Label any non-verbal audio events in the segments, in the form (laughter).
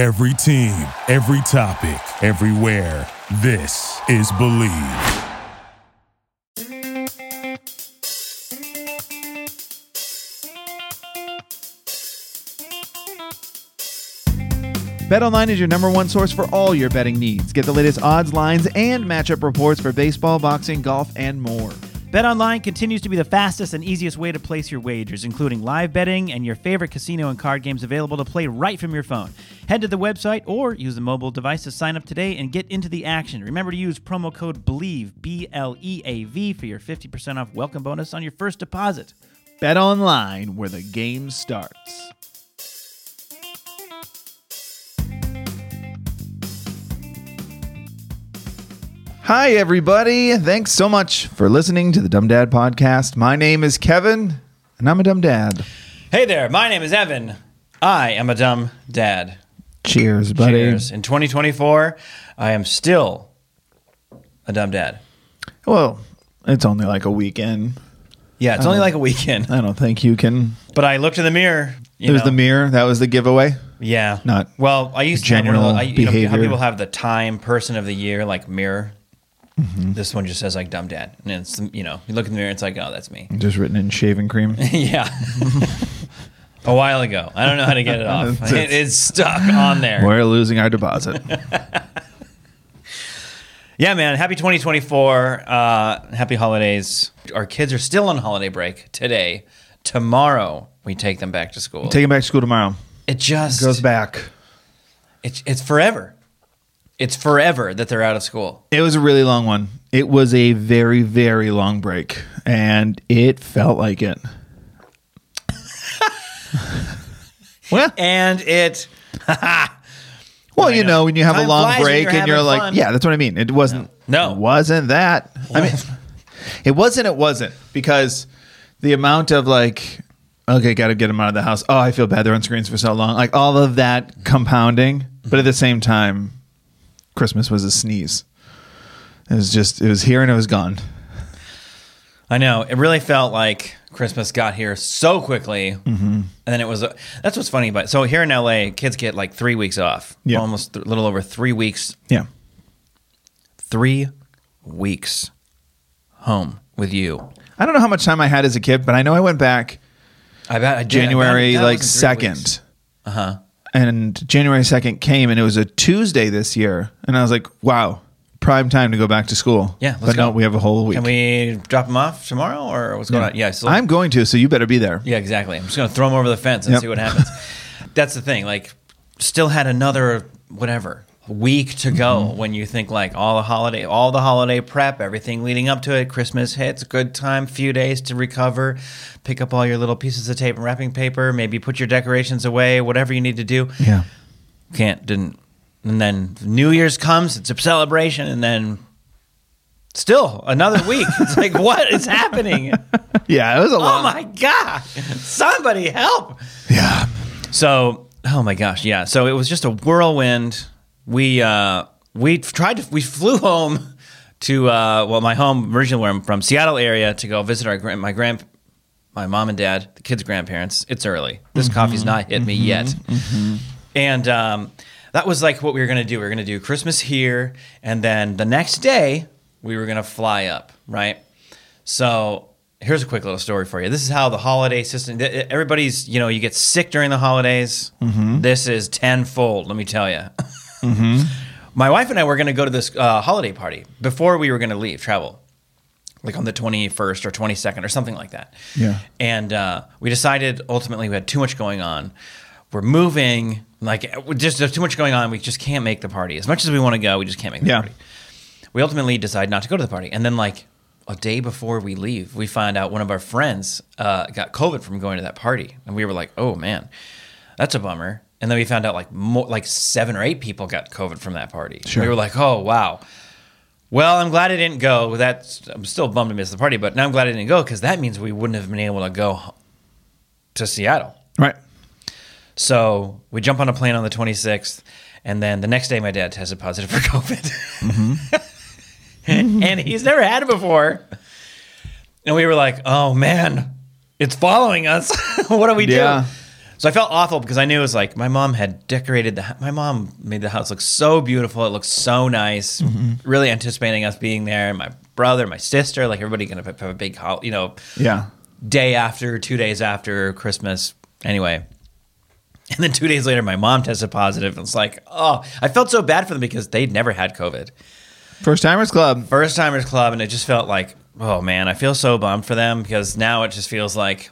Every team, every topic, everywhere. This is Bleav. BetOnline is your number one source for all your betting needs. Get the latest odds, lines, and matchup reports for baseball, boxing, golf, and more. BetOnline continues to be the fastest and easiest way to place your wagers, including live betting and your favorite casino and card games available to play right from your phone. Head to the website or use the mobile device to sign up today and get into the action. Remember to use promo code BLEAV, B L E A V, for your 50% off welcome bonus on your first deposit. BetOnline, where the game starts. Hi, everybody. Thanks so much for listening to the Dumb Dad Podcast. My name is Kevin, and I'm a dumb dad. Hey there, my name is Evan. I am a dumb dad. Cheers, buddy. Cheers. In 2024, I am still a dumb dad. Well, it's only like a weekend. Yeah, it's only like a weekend. I don't think you can. But I looked in the mirror. You It was know. the mirror. That was the giveaway. Yeah. Not well. I used to one of general I, you know, how behavior. people have the Time Person of the Year like mirror. Mm-hmm. This one just says like dumb dad, and it's you know you look in the mirror, it's like oh that's me. Just written in shaving cream. (laughs) yeah. (laughs) A while ago, I don't know how to get it off. It's- it is stuck on there. We're losing our deposit. (laughs) Yeah, man. Happy 2024. Uh, happy holidays. Our kids are still on holiday break today. Tomorrow we take them back to school. Take them back to school tomorrow. it just Goes back. It's it's forever. It's forever that they're out of school. It was a really long one. It was a very, very long break, and it felt like it. (laughs) well, And it (laughs) well, you know, when you have a long break you're and you're like, fun. yeah, that's what I mean. It wasn't. No. it wasn't that. I mean, (laughs) it wasn't. It wasn't because the amount of like, okay, got to get them out of the house. Oh, I feel bad. They're on screens for so long. Like all of that compounding, but at the same time, Christmas was a sneeze. It was just. It was here and it was gone. I know it really felt like Christmas got here so quickly, Mm-hmm. and then it was. That's what's funny about. It. So here in LA, kids get like three weeks off. Yeah. almost a little over three weeks. Yeah. Three weeks home with you. I don't know how much time I had as a kid, but I know I went back I bet I January I bet like wasn't three weeks. second, Uh huh. And January second came, and it was a Tuesday this year, and I was like, wow, prime time to go back to school. Yeah, let's but no, we have a whole week. Can we drop them off tomorrow, or what's going on? Yeah, so I'm going to, so you better be there. Yeah, exactly. I'm just gonna throw them over the fence and Yep. see what happens. That's the thing. Like, still had another whatever week to go Mm-hmm. when you think like all the holiday, all the holiday prep, everything leading up to it. Christmas hits, good time, few days to recover, pick up all your little pieces of tape and wrapping paper, maybe put your decorations away, whatever you need to do. Yeah. Can't didn't, and then New Year's comes. It's a celebration, and then. Still another week. (laughs) It's like, what is happening? Yeah, it was a lot Oh my god! Somebody help! Yeah. So, oh my gosh, yeah. So it was just a whirlwind. We uh, we tried to we flew home to uh, well, my home originally where I'm from, Seattle area, to go visit our grand my grand my mom and dad, the kids' grandparents. It's early. This coffee's not hit me yet, and um, that was like what we were gonna do. We were gonna do Christmas here, and then the next day we were gonna fly up, right? So here's a quick little story for you. This is how the holiday system. Everybody's, you know, you get sick during the holidays. This is tenfold. Let me tell you. (laughs) My wife and I were going to go to this uh, holiday party before we were going to leave travel, like on the 21st or 22nd or something like that. Yeah. And uh, we decided ultimately we had too much going on. We're moving, like just there's too much going on. We just can't make the party. As much as we want to go, we just can't make the Yeah. party we ultimately decide not to go to the party. And then, like a day before we leave, we find out one of our friends uh, got COVID from going to that party, and we were like, "Oh man, that's a bummer." And then we found out like more, like seven or eight people got COVID from that party. Sure. We were like, "Oh wow." Well, I'm glad I didn't go. That's I'm still bummed to miss the party, but now I'm glad I didn't go because that means we wouldn't have been able to go to Seattle. Right. So we jump on a plane on the 26th, and then the next day my dad tested positive for (laughs) COVID. Mm-hmm. and he's never had it before. And we were like, oh man, it's following us. (laughs) what do we do? So I felt awful because I knew it was like my mom had decorated the. My mom made the house look so beautiful. It looked so nice. Mm-hmm. Really anticipating us being there. and My brother, my sister, like everybody gonna have a big, you know, Yeah. day after, two days after Christmas. Anyway. And then two days later, my mom tested positive. It's like, oh, I felt so bad for them because they'd never had COVID. First Timers Club. First timers club, and it just felt like, oh man, I feel so bummed for them because now it just feels like,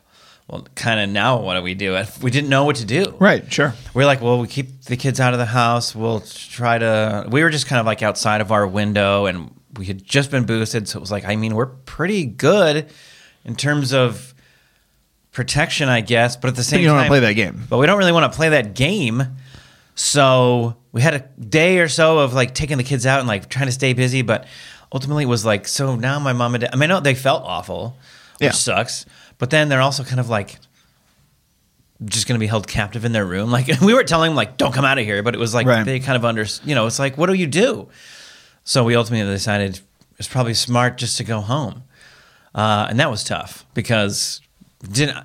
well, kind of now what do we do? We didn't know what to do. Right. Sure. We're like, well, we keep the kids out of the house. We'll try to. We were just kind of like outside of our window, and we had just been boosted, so it was like, I mean, we're pretty good in terms of protection, I guess. But at the same you don't time, wanna play that game. But we don't really want to play that game. So we had a day or so of like taking the kids out and like trying to stay busy, but ultimately it was like so now my mom and dad. I mean, I know they felt awful, which Yeah. sucks, but then they're also kind of like just going to be held captive in their room. (laughs) Like we were telling them like don't come out of here, but it was like Right. they kind of under you know it's like what do you do? So we ultimately decided it's probably smart just to go home, uh, and that was tough because didn't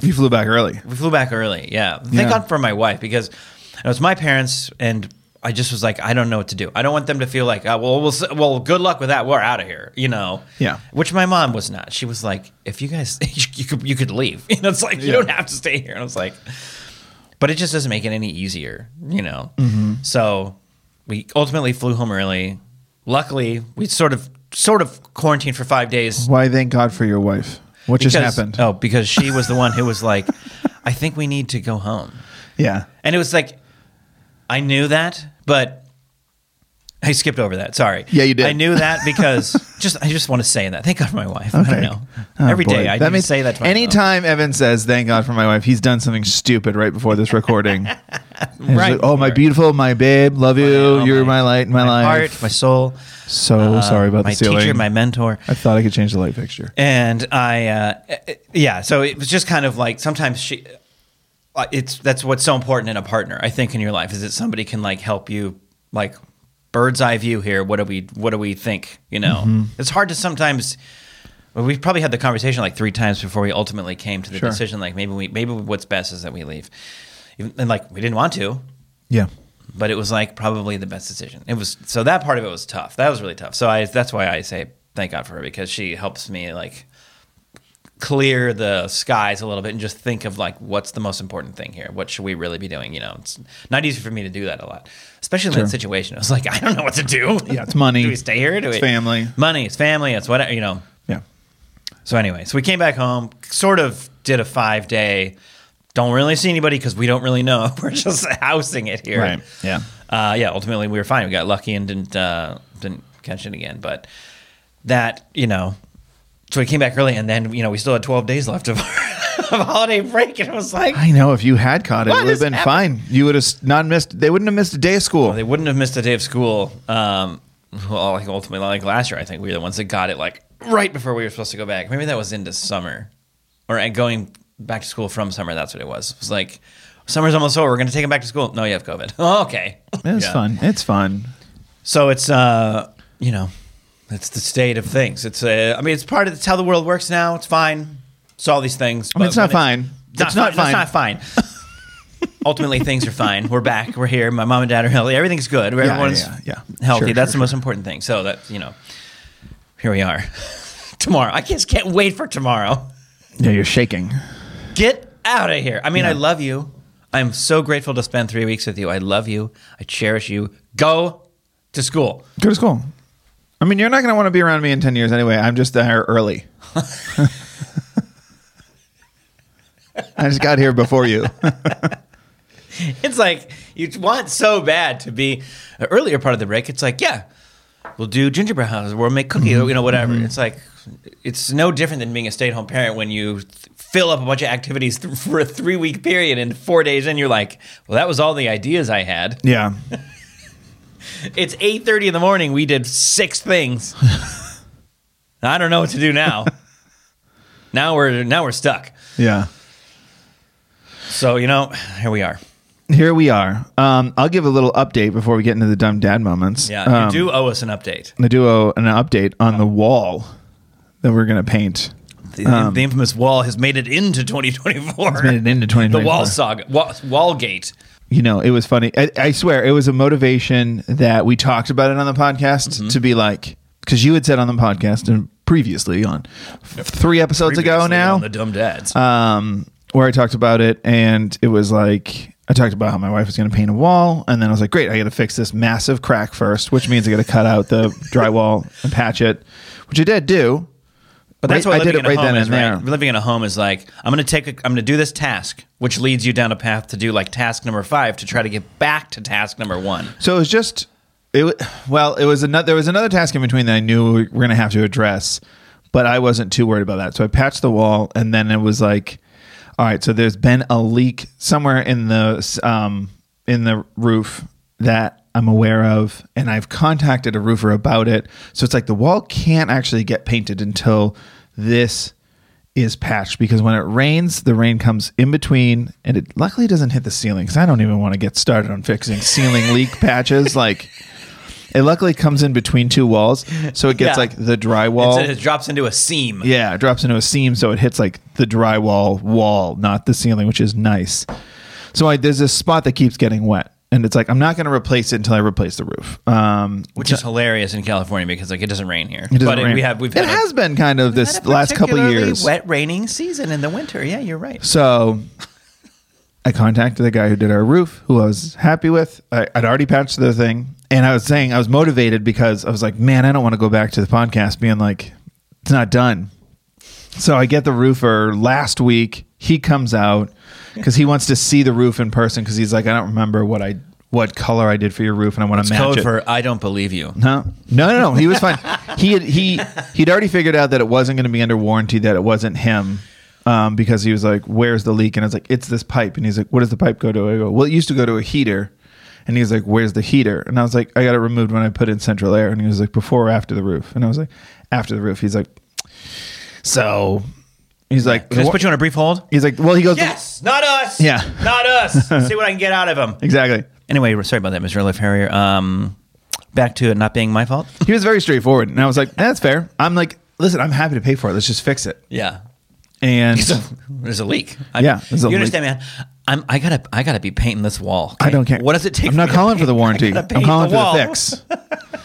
You flew back early. we flew back early. Yeah. Thank Yeah. God for my wife because it was my parents and I just was like, I don't know what to do. I don't want them to feel like, uh, well, we'll, well, good luck with that. We're out of here, you know. Yeah. Which my mom was not. She was like, if you guys, (laughs) you could, you could leave. (laughs) You know, it's like you Yeah. don't have to stay here. And I was like, but it just doesn't make it any easier, you know. Mm-hmm. So we ultimately flew home early. Luckily, we sort of sort of quarantined for five days. Why? Thank God for your wife. What just happened? Oh, because she was the one who was like, (laughs) I think we need to go home. Yeah. And it was like, I knew that, but I skipped over that. Sorry. Yeah, you did. I knew that because (laughs) just I just want to say that. Thank God for my wife. I don't know. Oh, Every boy. day I that means say that. To anytime Evan says "Thank God for my wife," he's done something stupid right before this recording. (laughs) Right like, oh, my beautiful, my babe, love you. Oh, You're my, light, in my, my life. heart, my soul. so uh, sorry about my the ceiling. teacher, my mentor. I thought I could change the light fixture. and I, uh, yeah, so it was just kind of like sometimes she, it's that's what's so important in a partner. I think in your life is that somebody can like help you, like bird's eye view here. What do we, what do we think? You know, Mm-hmm. it's hard to sometimes. Well, we've probably had the conversation like three times before we ultimately came to the Sure. decision. Like maybe we, maybe what's best is that we leave, and like we didn't want to, Yeah. but it was like probably the best decision. It was so that part of it was tough. That was really tough. So I that's why I say thank God for her because she helps me like clear the skies a little bit and just think of like what's the most important thing here. What should we really be doing? You know, it's not easy for me to do that a lot, especially in Sure. that situation. I was like, I don't know what to do. Yeah, it's money. (laughs) do we stay here? Do It's we family. Money. It's family. It's whatever. You know. Yeah. So anyway, so we came back home, sort of did a five day. Don't really see anybody because we don't really know. (laughs) We're just housing it here. Right. Yeah. Uh, yeah. Ultimately, we were fine. We got lucky and didn't uh, didn't catch it again. But that you know, so we came back early, and then you know we still had twelve days left of, (laughs) of holiday break, and it was like I know. If you had caught it, it would have been fine. You would have not missed. They wouldn't have missed a day of school. they wouldn't have missed a day of school. Um, well, like ultimately, like last year, I think we were the ones that got it like right before we were supposed to go back. Maybe that was into summer, or going back to school from summer. That's what it was. It was like summer's almost over. We're going to take them back to school. No, you have COVID. Oh, (laughs) okay. It's Yeah. fun. It's fun. So it's uh, you know, it's the state of things. It's a, I mean, it's part of it's how the world works now. It's fine. It's all these things. I mean, it's not fine. It's not, It's not fine. It's not fine. Ultimately, things are fine. We're back. We're here. My mom and dad are healthy. Everything's good. Everyone's yeah, yeah. healthy. Sure, That's sure, the most important thing. So that you know, here we are. (laughs) tomorrow. I just can't wait for tomorrow. Yeah, you're shaking. Get out of here. I mean, Yeah. I love you. I'm so grateful to spend three weeks with you. I love you. I cherish you. Go to school. Go to school. I mean, you're not going to want to be around me in 10 years anyway. I'm just there early. (laughs) I just got here before you. (laughs) It's like you want so bad to be an earlier part of the break. It's like, yeah, we'll do gingerbread houses. We'll make cookies. Mm-hmm. You know, whatever. Mm-hmm. It's like it's no different than being a stay-at-home parent when you th- fill up a bunch of activities th- for a three-week period, and four days in, you're like, well, that was all the ideas I had. yeah. (laughs) It's eight thirty in the morning. We did six things. (laughs) I don't know what to do now. now we're now we're stuck. Yeah. So you know, here we are. Here we are. Um, I'll give a little update before we get into the dumb dad moments. Yeah, Um, do owe us an update. I do owe an update on the wall that we're going to paint. the, the infamous wall has made it into 2024. It's Um, made it into The wall saga, wall, Wallgate. You know, it was funny. I, I swear, it was a motivation that we talked about it on the podcast Mm-hmm. to be like, because you had said on the podcast and previously on three episodes ago now, on the dumb dads. um, where I talked about it, and it was like I talked about how my wife was going to paint a wall, and then I was like, great, I got to fix this massive crack first, which means I got to cut out the (laughs) drywall and patch it, which I did do. But that's Right- what I did it right then is, and there. right? Living in a home is like I'm going to take. A, I'm going to do this task, which leads you down a path to do like task number five to try to get back to task number one. So it was just it. Well, it was another. There was another task in between that I knew we were going to have to address, but I wasn't too worried about that. So I patched the wall, and then it was like, all right. So there's been a leak somewhere in the um in the roof that I'm aware of, and I've contacted a roofer about it. So it's like the wall can't actually get painted until this is patched because when it rains, the rain comes in between, and it luckily doesn't hit the ceiling because I don't even want to get started on fixing ceiling leak (laughs) patches. Like, it luckily comes in between two walls, so it gets Yeah. like the drywall. It's- it drops into a seam. Yeah, it drops into a seam, so it hits like the drywall wall, not the ceiling, which is nice. So I, there's this spot that keeps getting wet, and it's like I'm not going to replace it until I replace the roof. Um, which is hilarious in California because like it doesn't rain here. it doesn't but rain. we have we've it had a- has been kind of this last couple particularly years. wet raining season in the winter. Yeah, you're right. So I contacted the guy who did our roof, who I was happy with. I, I'd already patched the thing, and I was saying I was motivated because I was like, man, I don't want to go back to the podcast being like, it's not done. So I get the roofer last week. He comes out because he wants to see the roof in person because he's like, I don't remember what I what color I did for your roof, and I want to match Code it. for I don't believe you. No, no, no, no. He was fine. he had he he'd already figured out that it wasn't going to be under warranty. That it wasn't him. Um, because he was like, "Where's the leak?" And I was like, "It's this pipe." And he's like, "What does the pipe go to?" I go, "Well, it used to go to a heater." And he was like, "Where's the heater?" And I was like, "I got it removed when I put in central air." And he was like, "Before or after the roof?" And I was like, "After the roof." He's like, "So," he's like, Can I just put you on a brief hold? He's like, "Well," he goes, Yes, not us. Yeah. not us. (laughs) See what I can get out of him. exactly." Anyway, we're sorry about that, Mr. Liv Harrier. Um, back to it not being my fault. He was very straightforward, and I was like, "That's fair." I'm like, "Listen, I'm happy to pay for it. Let's just fix it." Yeah. And There's a leak. I, Yeah, there's a you leak. understand, man? I'm, I gotta, I gotta be painting this wall. okay? I don't care. What does it take? I'm not me to calling for the paint- warranty. I gotta I'm paint calling the for wall. the fix.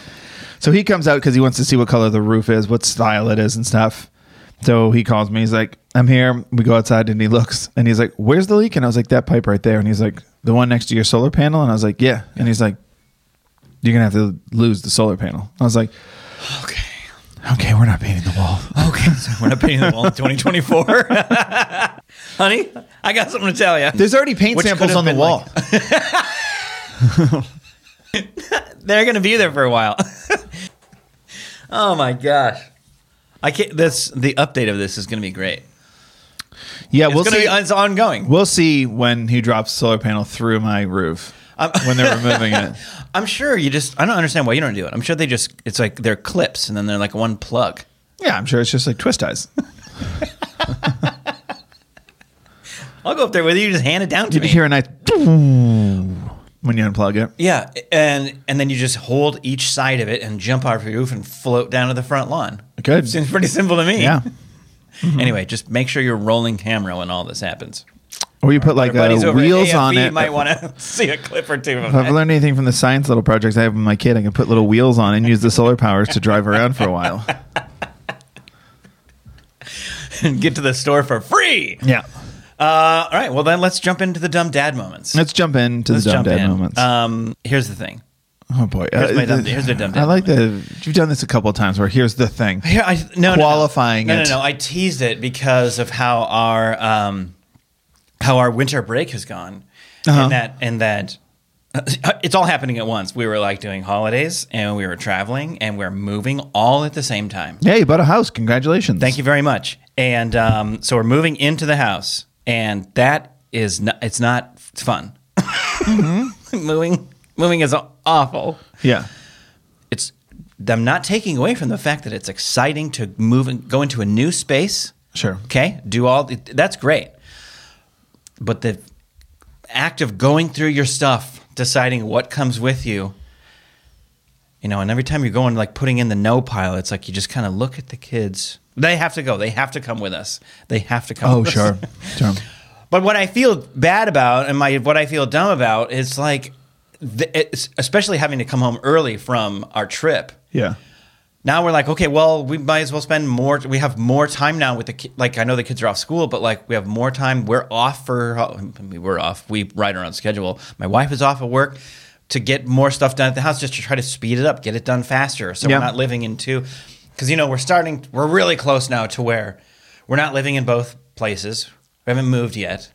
(laughs) so he comes out because he wants to see what color the roof is, what style it is, and stuff. So he calls me. He's like, "I'm here." We go outside, and he looks, and he's like, "Where's the leak?" And I was like, "That pipe right there." And he's like, "The one next to your solar panel." And I was like, "Yeah." And he's like, "You're gonna have to lose the solar panel." I was like, Okay. "Okay, we're not painting the wall." (laughs) Okay. So we're not painting the wall in 2024. (laughs) Honey, I got something to tell you. There's already paint Which samples could on the have wall. (laughs) They're gonna be there for a while. oh my gosh. I can't. This the update of this is gonna be great. yeah, It's we'll gonna see. be it's ongoing. we'll see when he drops the solar panel through my roof um, when they're (laughs) removing it. I'm sure you just. I don't understand why you don't do it. I'm sure they just. It's like they're clips and then they're like one plug. Yeah, I'm sure it's just like twist ties. (laughs) (laughs) I'll go up there with you. Just hand it down to You me. hear a nice when you unplug it. Yeah, and and then you just hold each side of it and jump off your roof and float down to the front lawn. Good. Seems pretty simple to me. Yeah. (laughs) Anyway, just make sure you're rolling camera when all this happens. Or you put like uh, wheels on it. You Might want to (laughs) see a clip or two of if I've that. learned anything from the science little projects I have with my kid, I can put little wheels on and use the solar powers to drive around for a while. and (laughs) get to the store for free. Yeah. Uh, all right. Well, then let's jump into the dumb dad moments. Let's jump into Let's the dumb dad in. moments. Um, here's the thing. Oh boy. here's my dumb- the- here's my dumb I like the you've done this a couple of times where here's the thing. Here, I no, no, no. Qualifying no, it. No, no, I teased it because of how our um, how our winter break has gone, Uh-huh. and that and that it's all happening at once. We were like doing holidays, and we were traveling, and we are moving all at the same time. Yeah, you bought a house. Congratulations. Thank you very much. And um, so we're moving into the house, and that is not, it's not fun. (laughs) moving moving is awful. Yeah. It's I'm not taking away from the fact that it's exciting to move and go into a new space. Sure. Okay, do all the, that's great, but the act of going through your stuff, deciding what comes with you, you know, and every time you're going like putting in the no pile, it's like you just kind of look at the kids They have to go. They have to come with us. They have to come. Oh, with us. sure. (laughs) sure. But what I feel bad about and my what I feel dumb about is like, the, it's, especially having to come home early from our trip. Yeah. Now we're like, okay, well, we might as well spend more. We have more time now with the ki- like. I know the kids are off school, but like we have more time. We're off for. I mean, we're off. We ride our own schedule. My wife is off at work to get more stuff done at the house, just to try to speed it up, get it done faster. So Yeah. we're not living in two. Because you know we're starting. We're really close now to where we're not living in both places. We haven't moved yet,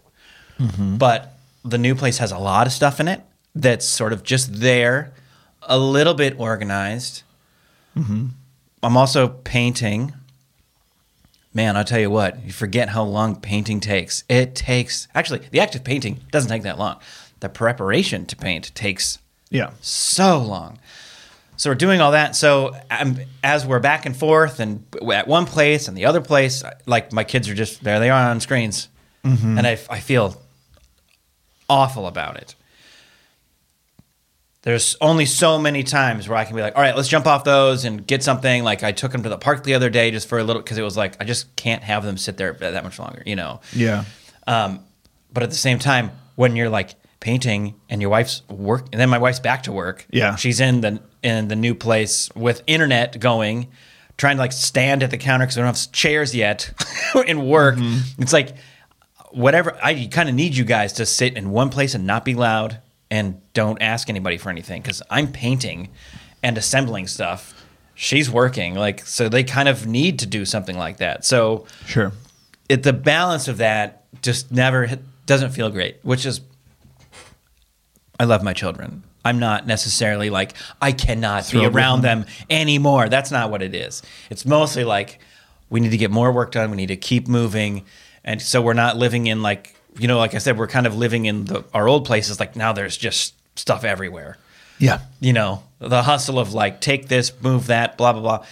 mm-hmm. but the new place has a lot of stuff in it that's sort of just there, a little bit organized. I'm also painting. Man, I'll tell you what, you forget how long painting takes. It takes, actually, the act of painting doesn't take that long. The preparation to paint takes Yeah. so long. So we're doing all that. So um, as we're back and forth and at one place and the other place, like my kids are just there, they are on screens. And I, I feel awful about it. There's only so many times where I can be like, all right, let's jump off those and get something. Like I took them to the park the other day just for a little, because it was like, I just can't have them sit there that much longer, you know? Yeah. Um, but at the same time, when you're like painting and your wife's work, and then my wife's back to work. Yeah. she's in the in the new place with internet going, trying to like stand at the counter because we don't have chairs yet, (laughs) and work. Mm-hmm. It's like whatever. I kind of need you guys to sit in one place and not be loud and don't ask anybody for anything because I'm painting and assembling stuff. She's working, like so. They kind of need to do something like that. So Sure. it the balance of that just never hit- doesn't feel great which is i love my children i'm not necessarily like i cannot be around them. them anymore that's not what it is it's mostly like we need to get more work done we need to keep moving and so we're not living in like you know like i said we're kind of living in the, our old places like now there's just stuff everywhere Yeah. you know, the hustle of like take this, move that, blah blah blah.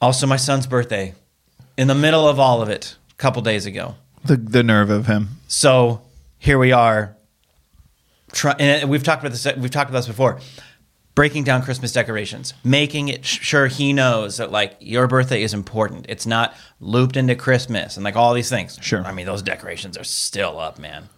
Also, my son's birthday, in the middle of all of it, a couple days ago. The the nerve of him. So here we are. Try, and we've talked about this. We've talked about this before. Breaking down Christmas decorations, making it sure he knows that like your birthday is important. It's not looped into Christmas and like all these things. Sure. I mean, those decorations are still up, man.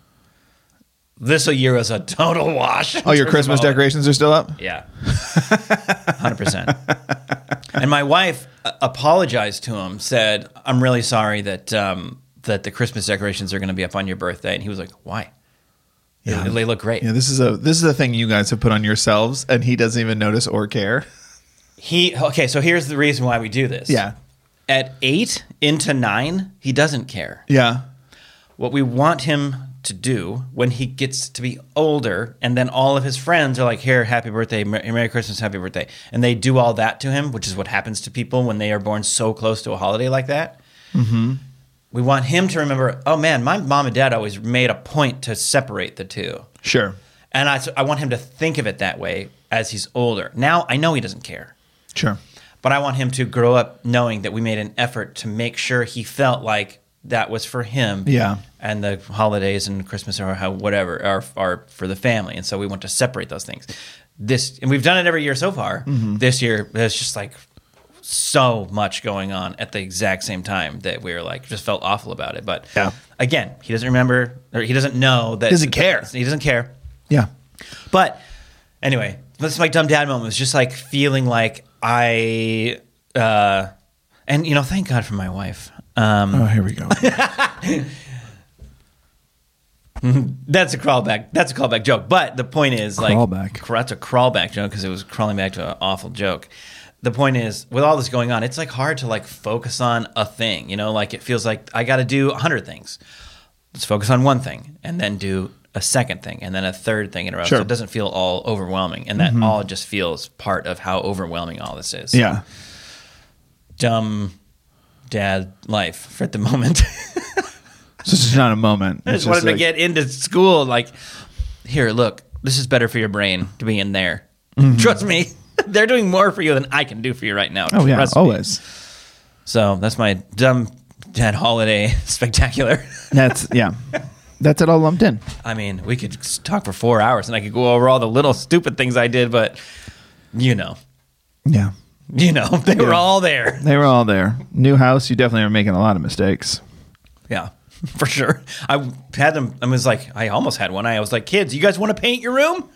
This year was a total wash. Oh, your Christmas decorations are still up? yeah. 100%. and my wife uh, apologized to him, said, I'm really sorry that um, that the Christmas decorations are going to be up on your birthday. And he was like, why? Yeah. They, look great. Yeah, this is a this is a thing you guys have put on yourselves and he doesn't even notice or care. He Okay, so here's the reason why we do this. Yeah. At eight into nine, he doesn't care. Yeah. What we want him to do when he gets to be older, and then all of his friends are like, "Here, happy birthday, Mer- Merry Christmas, happy birthday," and they do all that to him, which is what happens to people when they are born so close to a holiday like that. Mm-hmm. We want him to remember, oh man, my mom and dad always made a point to separate the two, Sure. and I, I want him to think of it that way as he's older. Now I know he doesn't care. Sure. But I want him to grow up knowing that we made an effort to make sure he felt like that was for him. Yeah. And the holidays and Christmas or how whatever are are for the family. And so we want to separate those things. This and we've done it every year so far. Mm-hmm. This year it's just like so much going on at the exact same time that we were like just felt awful about it. But Yeah. again, he doesn't remember or he doesn't know that Doesn't care. He doesn't care. Yeah. But anyway, that's my dumb dad moment. It was just like feeling like I, uh, and you know, thank God for my wife. Um, Oh, here we go. (laughs) that's a crawlback. That's a callback joke. But the point is, like, Crawlback. cra- That's a crawback joke because it was crawling back to an awful joke. The point is, with all this going on, it's like hard to like focus on a thing. You know, like it feels like I got to do a hundred things. Let's focus on one thing and then do a second thing and then a third thing in a row. Sure. So it doesn't feel all overwhelming, and that mm-hmm. all just feels part of how overwhelming all this is. yeah. dumb dad life for at the moment. (laughs) So it's just not a moment. I It's just wanted to like- get into school. Like, here, look, this is better for your brain to be in there. Mm-hmm. Trust me, (laughs) they're doing more for you than I can do for you right now. Oh yeah, me. always. So that's my dumb dad holiday (laughs) spectacular. That's (laughs) yeah. That's it all lumped in. I mean, we could talk for four hours and I could go over all the little stupid things I did, but you know, Yeah. You know, they were all there. They were all there. New house, you definitely are making a lot of mistakes. Yeah, for sure. I had them. I was like, I almost had one. I was like, kids, you guys want to paint your room?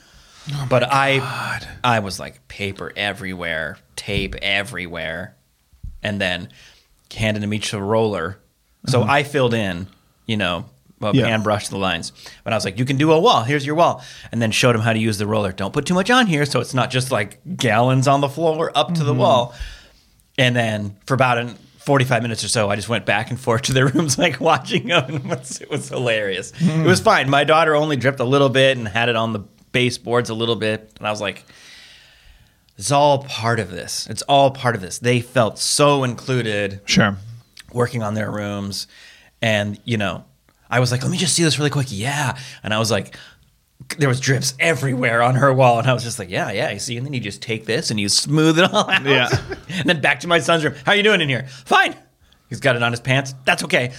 Oh but I, I was like, paper everywhere, tape everywhere, and then handed them each a roller. So uh-huh. I filled in, you know, well, Yeah. hand brushed the lines. But I was like, you can do a wall. Here's your wall, and then showed him how to use the roller. Don't put too much on here, so it's not just like gallons on the floor up to the mm-hmm. wall. And then for about an 45 minutes or so, I just went back and forth to their (laughs) rooms, like watching them. And it was, (laughs) it was hilarious. It hmm. was fine. My daughter only dripped a little bit and had it on the baseboards a little bit. And I was like, it's all part of this. It's all part of this. They felt so included Sure. working on their rooms. And, you know, I was like, let me just see this really quick. Yeah. And I was like, there was drips everywhere on her wall. And I was just like, yeah, yeah, I see. And then you just take this and you smooth it all out. Yeah. (laughs) and then back to my son's room. How you doing in here? Fine. He's got it on his pants. That's okay.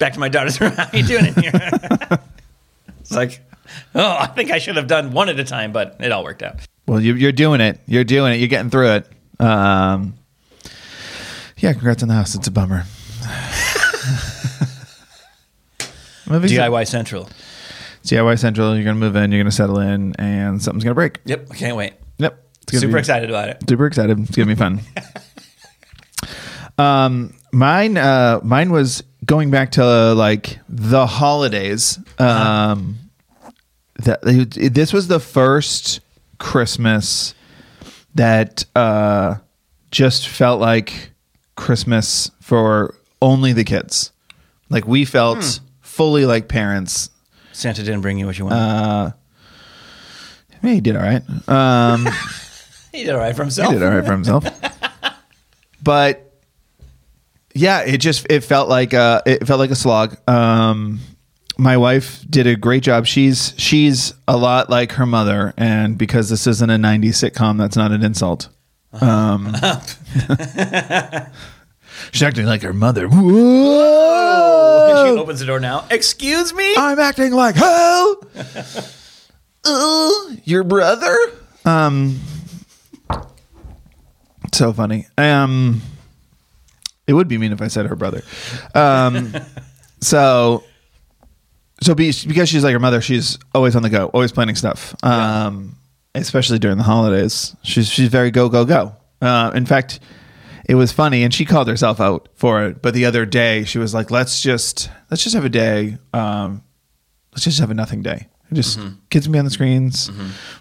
Back to my daughter's (laughs) room. How you doing in here? (laughs) it's like, (laughs) oh, I think I should have done one at a time, but it all worked out. Well, you, you're doing it. You're doing it. You're getting through it. Um, yeah, congrats on the house. It's a bummer. (laughs) DIY Central. DIY Central. You're gonna move in. You're gonna settle in, and something's gonna break. Yep. I can't wait. Yep. Super be- excited about it. Super excited. It's gonna be fun. (laughs) um, mine, uh, mine was going back to uh, like the holidays. Um, that this was the first Christmas that uh, just felt like Christmas for only the kids. Like we felt fully like parents. Santa didn't bring you what you wanted. Uh, I mean, he did all right. Um, (laughs) he did all right for himself. he did all right for himself. but yeah, it just it felt like uh it felt like a slog. Um my wife did a great job. She's she's a lot like her mother, and because this isn't a '90s sitcom, that's not an insult. Um, (laughs) (laughs) she's acting like her mother. she opens the door now. Excuse me? I'm acting like hell. Uh, your brother? Um, so funny. Um, it would be mean if I said her brother. Um, (laughs) so, so be, because she's like her mother, she's always on the go, always planning stuff. Um, especially during the holidays, she's she's very go go go. Uh, in fact, it was funny, and she called herself out for it. But the other day, she was like, "Let's just let's just have a day. Um, let's just have a nothing day. Just kids can be on the screens.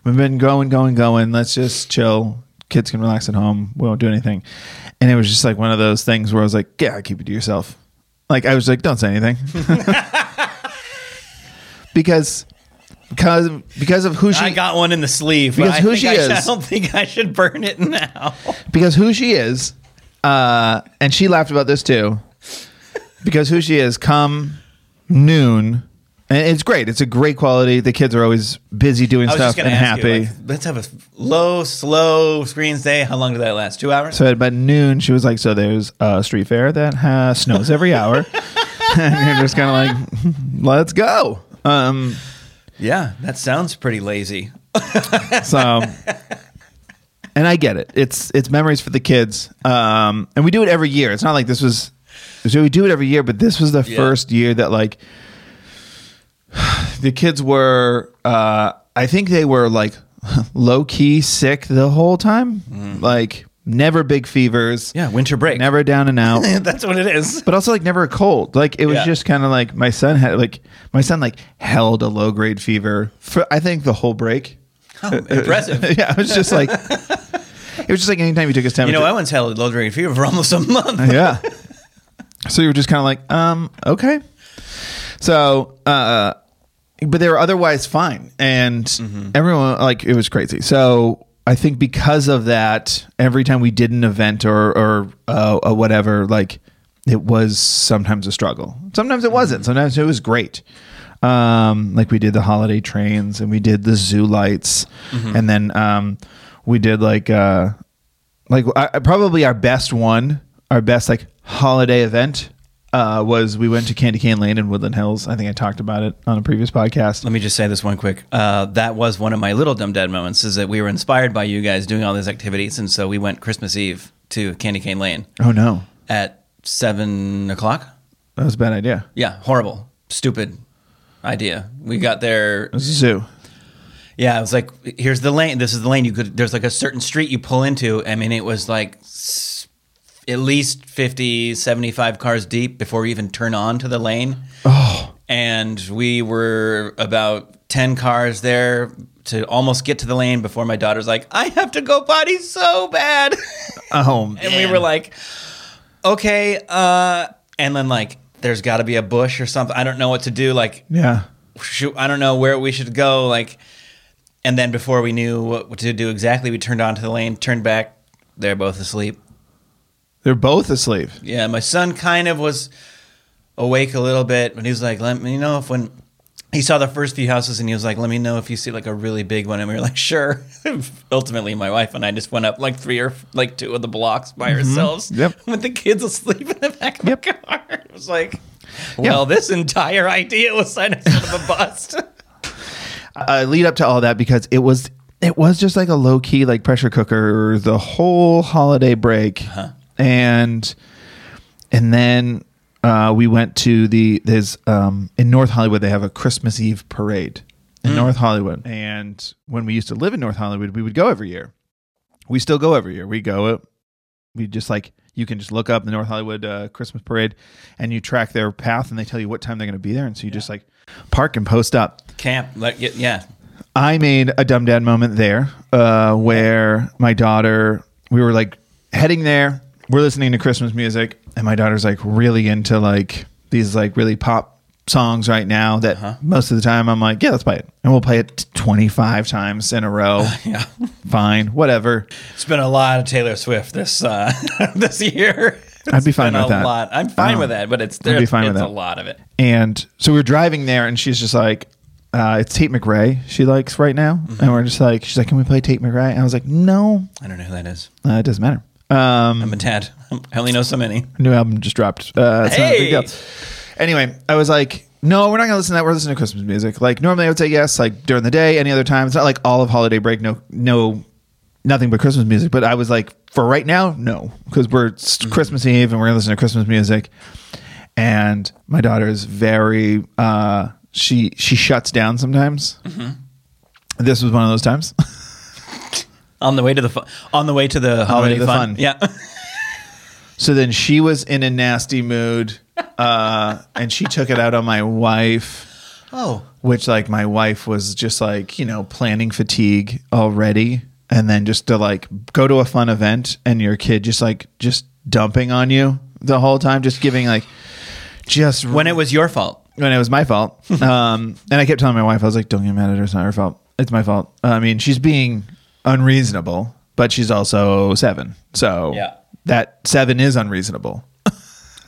We've been going, going, going. Let's just chill. Kids can relax at home. We won't do anything." And it was just like one of those things where I was like, "Yeah, keep it to yourself." Like I was like, "Don't say anything," (laughs) (laughs) because because because of who she I got one in the sleeve. Because who she I is- I don't think I should burn it now. (laughs) because who she is, uh, and she laughed about this too. Because who she is, come noon, and it's great. It's a great quality. The kids are always busy doing stuff and going to ask happy. you, like, let's have a low, slow screens day. How long did that last? Two hours? so at about noon, she was like, "So there's a street fair that has snows every hour," (laughs) and you're just kind of like, "Let's go." Um, yeah, that sounds pretty lazy. so and i get it. It's it's memories for the kids. Um and we do it every year. It's not like this was so we do it every year but this was the Yeah. first year that like (sighs) the kids were uh i think they were like (laughs) low key sick the whole time. Like never big fevers. Yeah, winter break. never down and out (laughs) That's what it is. but also like never a cold. Like it was Yeah. just kind of like my son had like my son like held a low grade fever for I think the whole break. (laughs) Oh, impressive. (laughs) yeah, it was just like it was just like anytime you took his You temperature. know, I once held a low grade fever for almost a month. yeah. So you were just kind of like, um, okay. So, uh, but they were otherwise fine, and Mm-hmm. everyone like it was crazy. So I think because of that, every time we did an event or or uh, or whatever, like it was sometimes a struggle. Sometimes it wasn't. Sometimes it was great. Um, like we did the holiday trains and we did the zoo lights, and then um, we did like uh, like I- probably our best one, our best like holiday event uh, was we went to Candy Cane Lane in Woodland Hills. I think I talked about it on a previous podcast. Let me just say this one quick. Uh, that was one of my little dumb dad moments. Is that we were inspired by you guys doing all these activities, and so we went Christmas Eve to Candy Cane Lane Oh no, at seven o'clock. that was a bad idea. Yeah, horrible, stupid idea. We got there. It was a zoo. Yeah, it was like here's the lane. This is the lane. You could. There's like a certain street you pull into. I mean, it was like at least 50, 75 cars deep before we even turn on to the lane. Oh, and we were about 10 cars there to almost get to the lane before my daughter's like i have to go potty so bad. (laughs) Oh, (laughs) and we were like okay uh and then like there's got to be a bush or something. I don't know what to do. Like yeah. shoot, i don't know where we should go. Like and then before we knew what to do exactly we turned onto the lane turned back. They're both asleep They're both asleep. yeah, my son kind of was awake a little bit, but he was like, "Let me know if when." He saw the first few houses and he was like, "Let me know if you see like a really big one." And we were like, "Sure." (laughs) Ultimately, my wife and I just went up like three or like two of the blocks by ourselves. Yep. (laughs) with the kids asleep in the back of Yep. the car. (laughs) It was like, well, this entire idea was kind of sort of a bust. uh, lead up to all that because it was it was just like a low key like pressure cooker the whole holiday break, and and then uh, we went to the there's um, in North Hollywood they have a Christmas Eve parade in North Hollywood, and when we used to live in North Hollywood, we would go every year. We still go every year. We go. We just like you can just look up the North Hollywood uh, Christmas parade, and you track their path, and they tell you what time they're going to be there, and so you just like park and post up. Camp, like yeah, yeah. I made a dumb dad moment there uh, where my daughter, we were like heading there. We're listening to Christmas music, and my daughter's like really into like these like really pop songs right now that most of the time I'm like, yeah, let's play it. And we'll play it 25 times in a row. (laughs) yeah. Fine, whatever. It's been a lot of Taylor Swift this uh, (laughs) this year. I'd be fine with that. lot. I'm fine Um, with that, but it's I'd be there's fine with it's a lot of it. And so we are driving there, and she's just like, uh, it's Tate McRae she likes right now. Mm-hmm. And we're just like, she's like, can we play Tate McRae? And I was like, no, I don't know who that is. uh, it doesn't matter. Um, I'm a tad. I only know so many. new album just dropped. Uh, Hey! Anyway, I was like, no, we're not gonna listen to that. We're listening to Christmas music. Like normally, I would say yes, like during the day. Any other time, it's not like all of holiday break. No, no, nothing but Christmas music. But I was like, for right now, no, because we're it's Christmas Eve and we're gonna listen to Christmas music. And my daughter is very, uh, she she shuts down sometimes. This was one of those times. (laughs) On the way to the fu- on the way to the holiday to the fun. fun. Yeah. (laughs) So then she was in a nasty mood, uh, and she took it out on my wife. Oh. which like my wife was just like you know planning fatigue already and then just to like go to a fun event and your kid just like just dumping on you the whole time just giving like just When it was your fault. when it was my fault (laughs) um and i kept telling my wife i was like don't get mad at her it's not her fault it's my fault i mean she's being unreasonable but she's also seven so Yeah. that seven is unreasonable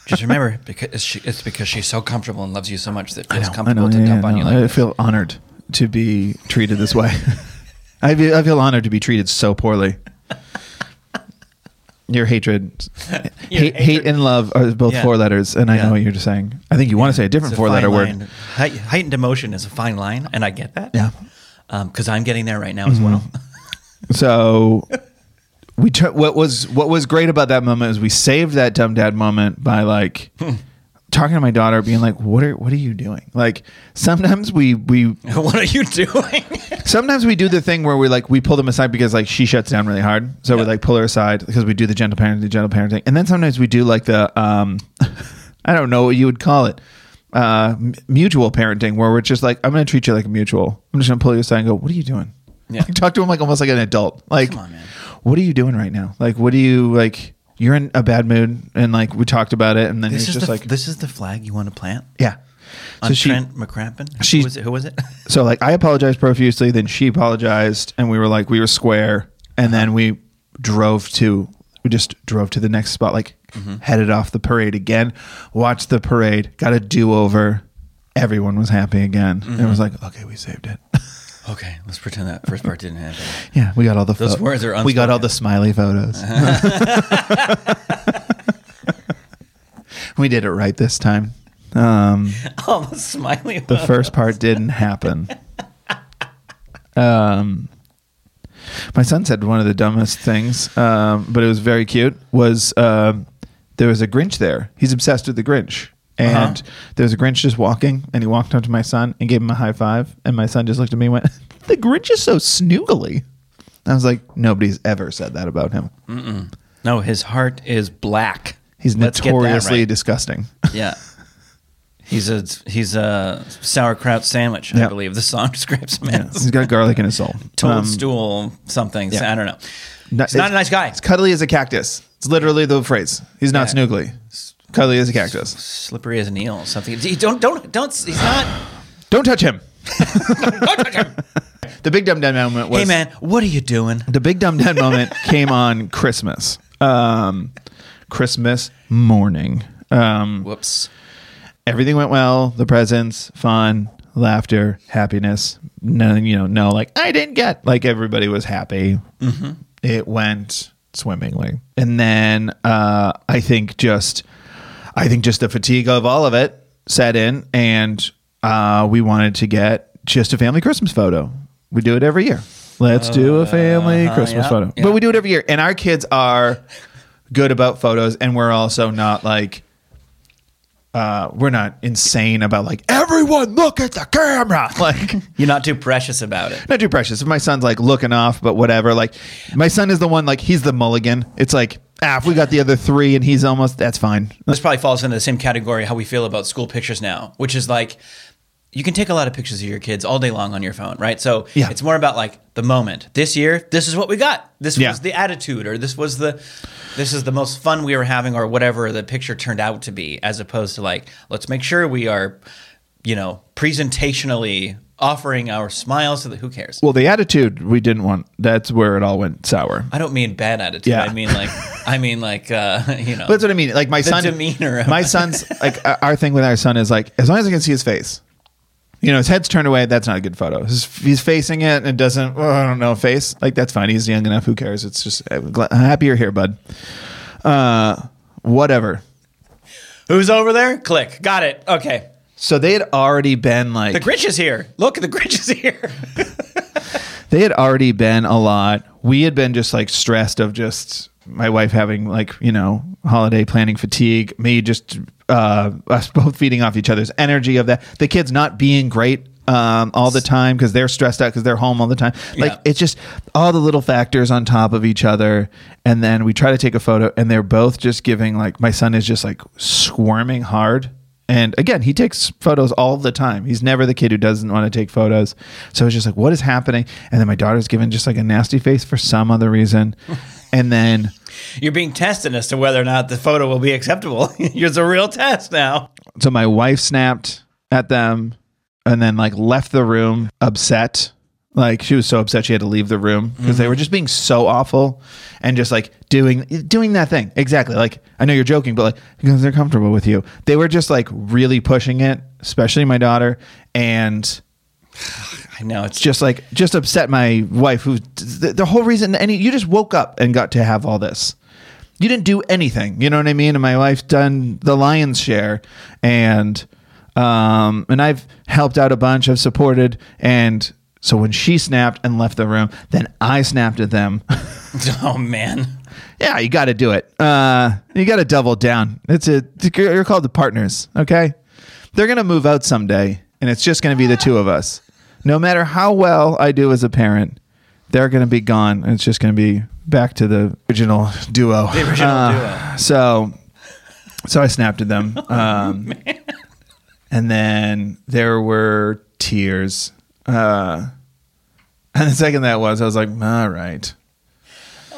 Just remember, because she, it's because she's so comfortable and loves you so much that it feels know, comfortable yeah, to yeah, dump on no, you like I this. feel honored to be treated this way. (laughs) I feel, I feel honored to be treated so poorly. Your hatred, (laughs) hate, hate hatred. and love are both Yeah. four letters, and I Yeah. know what you're just saying. I think you want to say a different It's four letter fine word. line. Height- Heightened emotion is a fine line, and I get that. Yeah. Um, because I'm getting there right now as mm-hmm. well. So we tur- what was what was great about that moment is we saved that dumb dad moment by like talking to my daughter, being like, "What are what are you doing?" Like sometimes we we (laughs) what are you doing? Sometimes we do the thing where we like we pull them aside because like she shuts down really hard, so we like pull her aside because we do the gentle parenting, the gentle parenting, and then sometimes we do like the um, (laughs) I don't know what you would call it, uh, m- mutual parenting, where we're just like I'm going to treat you like a mutual. I'm just going to pull you aside and go, "What are you doing?" Yeah. (laughs) Like, talk to him like almost like an adult. Like, on, what are you doing right now? Like, what do you like? You're in a bad mood, and like we talked about it, and then This is just the, like, this is the flag you want to plant yeah. on So she, Trent McCrappen. she- who was it? Who was it? (laughs) so like I apologized profusely, then she apologized, and we were like we were square, and then uh-huh. we drove to we just drove to the next spot, like mm-hmm. headed off the parade again, watched the parade, got a do over. Everyone was happy again. And it mm-hmm. was like, okay, we saved it. (laughs) okay, let's pretend that first part didn't happen. yeah, we got all the Those words are we got all the smiley photos. (laughs) we did it right this time. Um, (laughs) Oh, the smiley. the first part didn't happen. Um, my son said one of the dumbest things, um, but it was very cute. Was um, there was a Grinch there? He's obsessed with the Grinch, and Uh-huh. there was a Grinch just walking, and he walked up to my son and gave him a high five, and my son just looked at me and went, (laughs) "The Grinch is so snoogly." I was like, nobody's ever said that about him. No, his heart is black. He's Let's notoriously right. disgusting. (laughs) Yeah. He's a he's a sauerkraut sandwich, I Yeah. believe the song (laughs) describes him as. He's got garlic in his soul. Um, Toadstool something. yeah. I don't know. No, He's not a nice guy. It's cuddly as a cactus. It's literally the phrase. He's not Yeah. snoogly. Cuddly as a cactus. Slippery as an eel. Something. Don't don't don't. He's not. Don't touch him. (laughs) don't touch him. the big dumb dead moment was hey man, what are you doing? the big dumb dead moment (laughs) came on Christmas. Um, Christmas morning. Um, Whoops. everything went well. The presents, fun, laughter, happiness. No, you know, no, like I didn't get. Like everybody was happy. It went swimmingly, and then uh, I think just, I think just the fatigue of all of it set in, and uh, we wanted to get just a family Christmas photo. We do it every year. Let's do a family Christmas yeah, photo, yeah. but we do it every year, and our kids are good about photos, and we're also not like uh, we're not insane about like everyone look at the camera. (laughs) Like (laughs) You're not too precious about it. not too precious. If my son's like looking off, but whatever. Like my son is the one like he's the mulligan. It's like ah, if we got the other three and he's almost that's fine. This probably falls into the same category how we feel about school pictures now, which is like you can take a lot of pictures of your kids all day long on your phone, right? So Yeah. it's more about like the moment. This year, this is what we got. This Yeah. was the attitude, or this was the this is the most fun we were having, or whatever the picture turned out to be, as opposed to like, let's make sure we are, you know, presentationally offering our smiles to the who cares? Well, the attitude we didn't want. That's where it all went sour. I don't mean bad attitude. Yeah. I mean like (laughs) I mean like uh, (laughs) you know But that's what I mean. Like my The son, demeanor my son's (laughs) like uh, our thing with our son is like as long as I can see his face. You know, his head's turned away. That's not a good photo. His, he's facing it and it doesn't. Well, I don't know face. Like that's fine. He's young enough. Who cares? It's just I'm happy you're here, bud. Uh, whatever. Who's over there? Click. Got it. Okay. So they had already been like The Grinch is here. Look, the Grinch is here. (laughs) they had already been a lot. We had been just like stressed of just my wife having like, you know, holiday planning fatigue, me just uh us (laughs) both feeding off each other's energy of that. The kids not being great um all the time because they're stressed out because they're home all the time. Like Yeah. it's just all the little factors on top of each other. And then we try to take a photo and they're both just giving like my son is just like squirming hard. And again, he takes photos all the time. He's never the kid who doesn't want to take photos. So it's just like, what is happening? And then my daughter's given just like a nasty face for some other reason. (laughs) and then You're being tested as to whether or not the photo will be acceptable. (laughs) It's a real test now. so my wife snapped at them and then like left the room upset. Like she was so upset she had to leave the room because they were mm-hmm. just being so awful and just like doing doing that thing. Exactly. Like I know you're joking, but like because they're comfortable with you. They were just like really pushing it, especially my daughter and (sighs) I know it's just like just upset my wife who the, the whole reason any you just woke up and got to have all this. You didn't do anything you know what i mean? And my wife's done the lion's share and um and i've helped out a bunch i've supported and so when she snapped and left the room then i snapped at them. (laughs) Oh man. yeah you got to do it. Uh you got to double down. It's a you're called the partners okay? They're gonna move out someday and it's just gonna be the two of us. No matter how well i do as a parent they're gonna be gone and it's just gonna be back to the original duo. The original Uh, so so i snapped at them. (laughs) Um and then there were tears. Uh and the second that was i was like all right.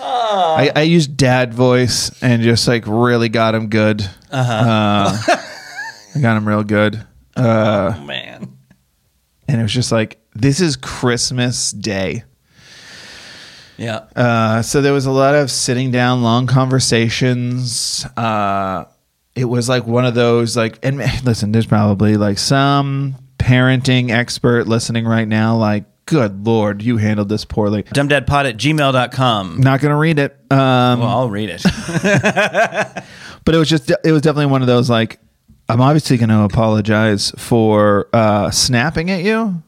I, I used dad voice and just like really got him good. Uh-huh. (laughs) I got him real good. Uh, Oh man. (laughs) and it was just like, this is Christmas Day. Yeah. Uh, so there was a lot of sitting down, long conversations. Uh, it was like one of those like, and (laughs) listen, there's probably like some parenting expert listening right now. Like, good lord, you handled this poorly. Dumbdadpod at gmail.com. Not gonna read it. Um, Well, I'll read it. (laughs) but it was just it was definitely one of those like I'm obviously going to apologize for uh, snapping at you,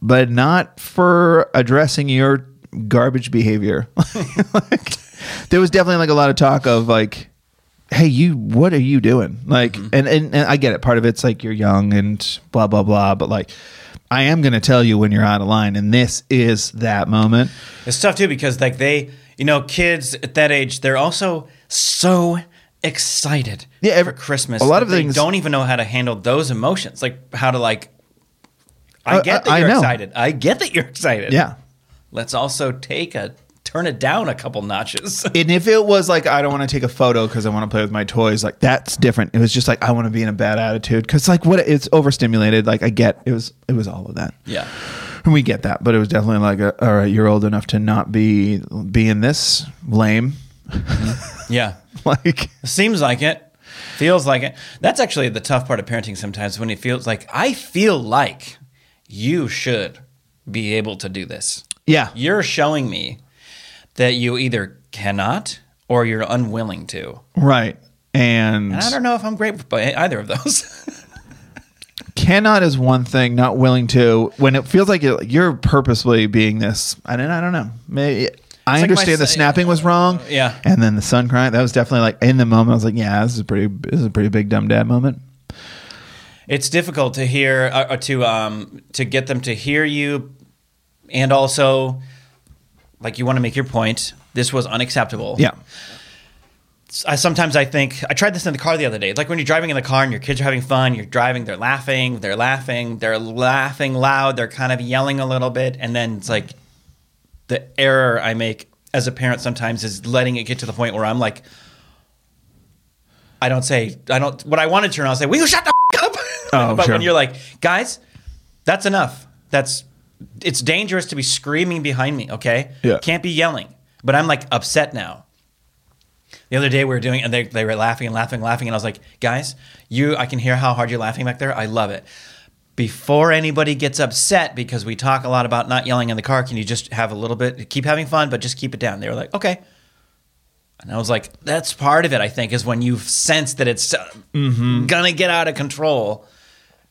but not for addressing your garbage behavior. (laughs) like, there was definitely like a lot of talk of like, hey, you, what are you doing? Like, and, and and I get it. Part of it's like you're young and blah blah blah, but like. I am going to tell you when you're out of line, and this is that moment. It's tough too because like they, you know, kids at that age, they're also so excited Yeah, every- for Christmas. a lot of things- don't even know how to handle those emotions, like how to like. I Uh, get that I- I you're know. excited. I get that you're excited. Yeah, Let's also take a turn it down a couple notches. (laughs) And if it was like I don't want to take a photo because I want to play with my toys, like that's different. It was just like I want to be in a bad attitude because like what it's overstimulated. Like I get it was it was all of that, yeah. and we get that. But it was definitely like a, all right, you're old enough to not be being this lame. Mm-hmm. Yeah. (laughs) like Seems like it. Feels like it. That's actually the tough part of parenting sometimes when it feels like I feel like you should be able to do this. yeah, You're showing me that you either cannot or you're unwilling to. right. And And I don't know if I'm great by either of those. (laughs) cannot is one thing. Not willing to when it feels like you're, you're purposely being this. I don't. I don't know. Maybe. I like understand the son- snapping was wrong. Yeah. And then the sun crying. That was definitely like in the moment. I was like, yeah, this is a pretty. This is a pretty big dumb dad moment. it's difficult to hear uh, to um to get them to hear you and also like you want to make your point this was unacceptable Yeah. I sometimes I think I tried this in the car the other day. Like when you're driving in the car and your kids are having fun, you're driving, they're laughing, they're laughing, they're laughing loud, they're kind of yelling a little bit, and then it's like the error I make as a parent sometimes is letting it get to the point where I'm like, I don't say I don't what I want to turn. on, I'll say, "Will you shut the f- up?" (laughs) Oh, but sure. when you're like, guys, that's enough. That's it's dangerous to be screaming behind me. Okay, Yeah. can't be yelling. But I'm like upset now. The other day we were doing, and they, they were laughing and laughing and laughing, and I was like, guys, you, I can hear how hard you're laughing back there. I love it. Before anybody gets upset, because we talk a lot about not yelling in the car, can you just have a little bit, keep having fun, but just keep it down? They were like, okay. And I was like, that's part of it, I think, is when you sense that it's uh, gonna get out of control,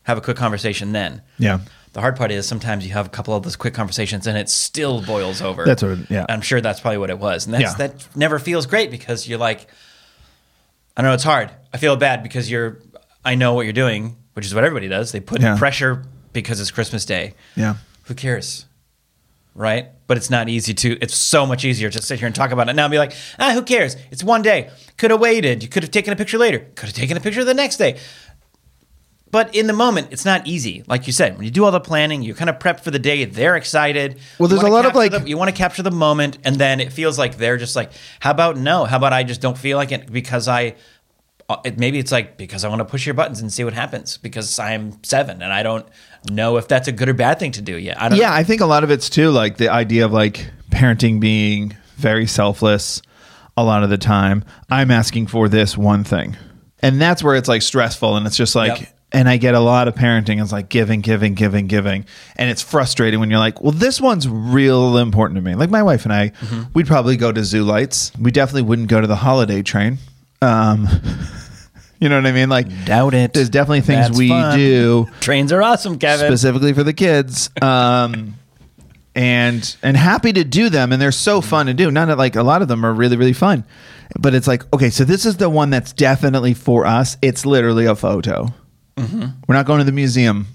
have a quick conversation then. Yeah. The hard part is sometimes you have a couple of those quick conversations and it still boils over. That's what- yeah. I'm sure that's probably what it was. And that's, Yeah. that never feels great because you're like, I don't know, it's hard. I feel bad because you're, I know what you're doing, which is what everybody does. They put Yeah. pressure because it's Christmas Day. Yeah. Who cares? Right? But it's not easy to, it's so much easier to sit here and talk about it now and be like, ah, who cares? It's one day. Could have waited. You could have taken a picture later. Could have taken a picture the next day. But in the moment, it's not easy. Like you said, when you do all the planning, you're kind of prep for the day. They're excited. Well, there's a lot of, like- the- you want to capture the moment, and then it feels like they're just like, how about no? How about I just don't feel like it because I. uh, It, maybe it's like because I want to push your buttons and see what happens because I'm seven and I don't know if that's a good or bad thing to do yet. I don't Yeah, I think a lot of it's too like the idea of like parenting being very selfless a lot of the time. I'm asking for this one thing. And that's where it's like stressful and it's just like Yep. and I get a lot of parenting is like giving, giving, giving, giving. And it's frustrating when you're like, well, this one's real important to me. Like my wife and I, Mm-hmm. we'd probably go to zoo lights. We definitely wouldn't go to the holiday train. Um (laughs) you know what I mean? Like doubt it. there's definitely things That's we fun. do (laughs) Trains are awesome, Kevin. specifically for the kids. Um, and and happy to do them, and they're so fun to do. Not that, like a lot of them are really really fun, but it's like okay, so this is the one that's definitely for us. It's literally a photo. Mm-hmm. We're not going to the museum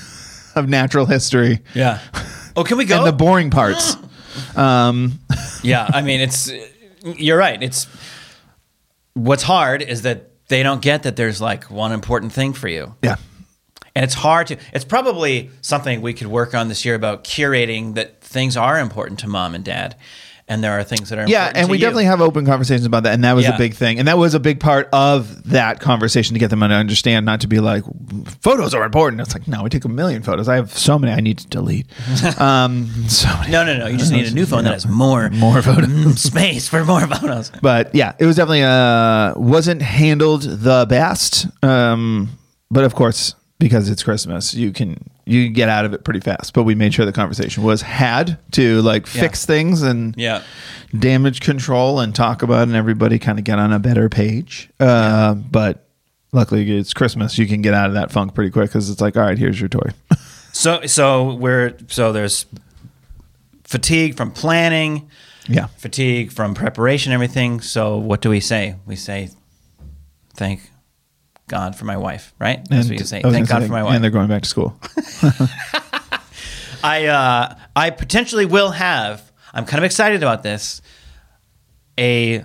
(laughs) of natural history yeah. Oh, can we go? and the boring parts. (gasps) um, yeah, I mean, it's you're right. It's what's hard is that they don't get that there's like one important thing for you. yeah, And it's hard to, it's probably something we could work on this year about curating that things are important to mom and dad. And there are things that are yeah, and we you. definitely have open conversations about that, and that was Yeah. a big thing, and that was a big part of that conversation to get them to understand, not to be like photos are important. It's like no, we take a million photos. I have so many I need to delete. (laughs) um, so many. No, no, no. You just need a new phone that has more More photos. (laughs) space for more photos. but yeah, it was definitely uh wasn't handled the best. Um, but of course, because it's Christmas, you can you get out of it pretty fast. But we made sure the conversation was had to like fix things and Yeah. damage control and talk about it and everybody kind of get on a better page. Uh, But luckily it's Christmas. You can get out of that funk pretty quick because it's like, all right, here's your toy. (laughs) So so we're so there's fatigue from planning, yeah. fatigue from preparation, everything. So what do we say? We say, thank God for my wife, right? That's what you say. Thank God say, for my wife. And they're going back to school. (laughs) I uh, I potentially will have. I'm kind of excited about this. A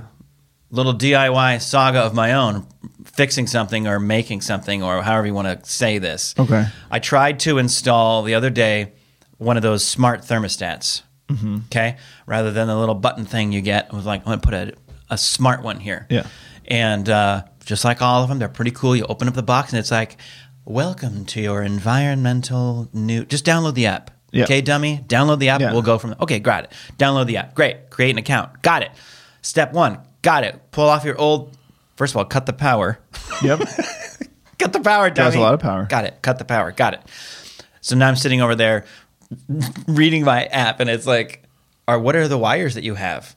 little DIY saga of my own, fixing something or making something or however you want to say this. Okay. I tried to install the other day one of those smart thermostats. Mm-hmm. Okay, rather than the little button thing you get, I was like, I'm gonna put a a smart one here. Yeah. And uh, just like all of them, they're pretty cool. You open up the box and it's like, "Welcome to your environmental new." Just download the app. Yeah. Okay, dummy. Download the app. Yeah. We'll go from. Okay, got it. Download the app. Great. Create an account. Got it. Step one. Got it. Pull off your old. First of all, cut the power. Yep. (laughs) Cut the power, dummy. That's a lot of power. Got it. Cut the power. Got it. So now I'm sitting over there (laughs) reading my app, and it's like, "Are what are the wires that you have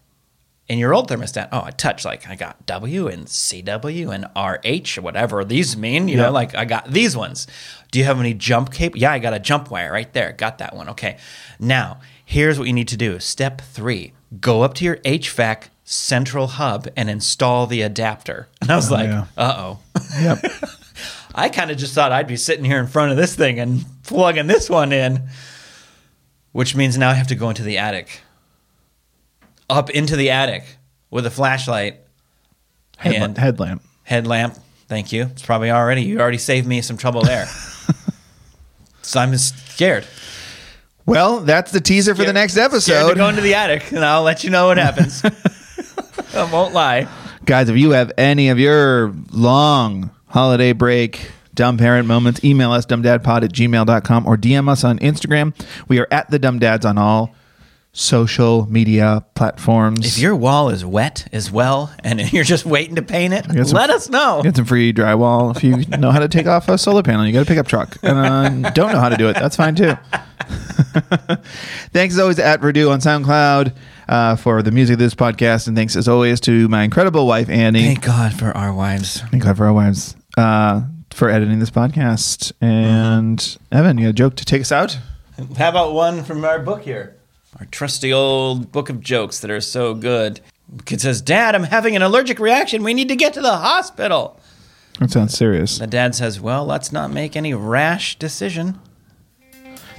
in your old thermostat?" Oh, I touch like I got W and CW and RH or whatever these mean. You Yeah. know, like I got these ones. Do you have any jump cable? Yeah, I got a jump wire right there. Got that one. Okay. Now here's what you need to do. Step three: go up to your HVAC central hub and install the adapter. (laughs) And I was like, yeah. "Uh oh." yep. (laughs) I kind of just thought I'd be sitting here in front of this thing and plugging this one in, which means now I have to go into the attic, up into the attic with a flashlight Headla- and headlamp. headlamp. Thank you. It's probably already you already saved me some trouble there. (laughs) so I'm scared. Well, that's the teaser for the next Scared to episode. go into the attic, and I'll let you know what happens. (laughs) I won't lie. Guys, if you have any of your long holiday break dumb parent moments, email us dumbdadpod at gmail.com or DM us on Instagram. We are at the Dumb Dads on all social media platforms. If your wall is wet as well, and (laughs) you're just waiting to paint it, some- let us know. Get some free drywall. If you (laughs) know how to take off a solar panel, you got a pickup truck. And uh, (laughs) don't know how to do it, that's fine too. thanks as always to at Verdú on SoundCloud uh, for the music of this podcast. And thanks as always to my incredible wife, Annie. Thank God for our wives. Thank God for our wives uh, for editing this podcast. And Evan, you got a joke to take us out? How about one from our book here? Our trusty old book of jokes that are so good. Kid says, Dad, I'm having an allergic reaction. We need to get to the hospital. That sounds serious. The dad says, Well, let's not make any rash decision.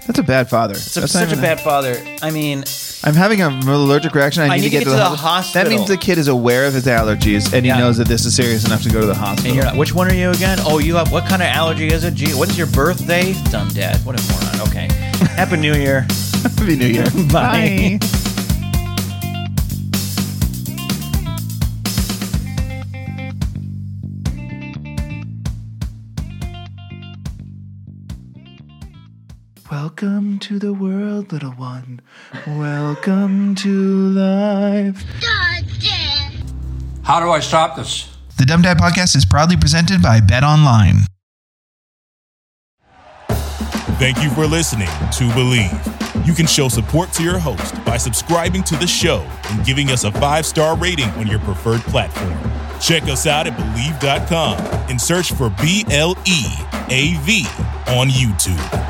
That's a bad father. It's a, That's not such a even bad father. I mean, I'm having an allergic reaction. I need, to, get to the, hospital. That means the kid is aware of his allergies and he Yeah. knows that this is serious enough to go to the hospital. and you're not, which one are you again? Oh, you have what kind of allergy is it? Gee, when's your birthday? Dumb dad. What a moron. Okay. (laughs) Happy New Year. Happy New Year. (laughs) Bye. Welcome to the world, little one. Welcome to life. How do I stop this? The Dumb Dad Podcast is proudly presented by BetOnline. Thank you for listening to Bleav. You can show support to your host by subscribing to the show and giving us a five star rating on your preferred platform. Check us out at Bleav.com and search for B L E A V on YouTube.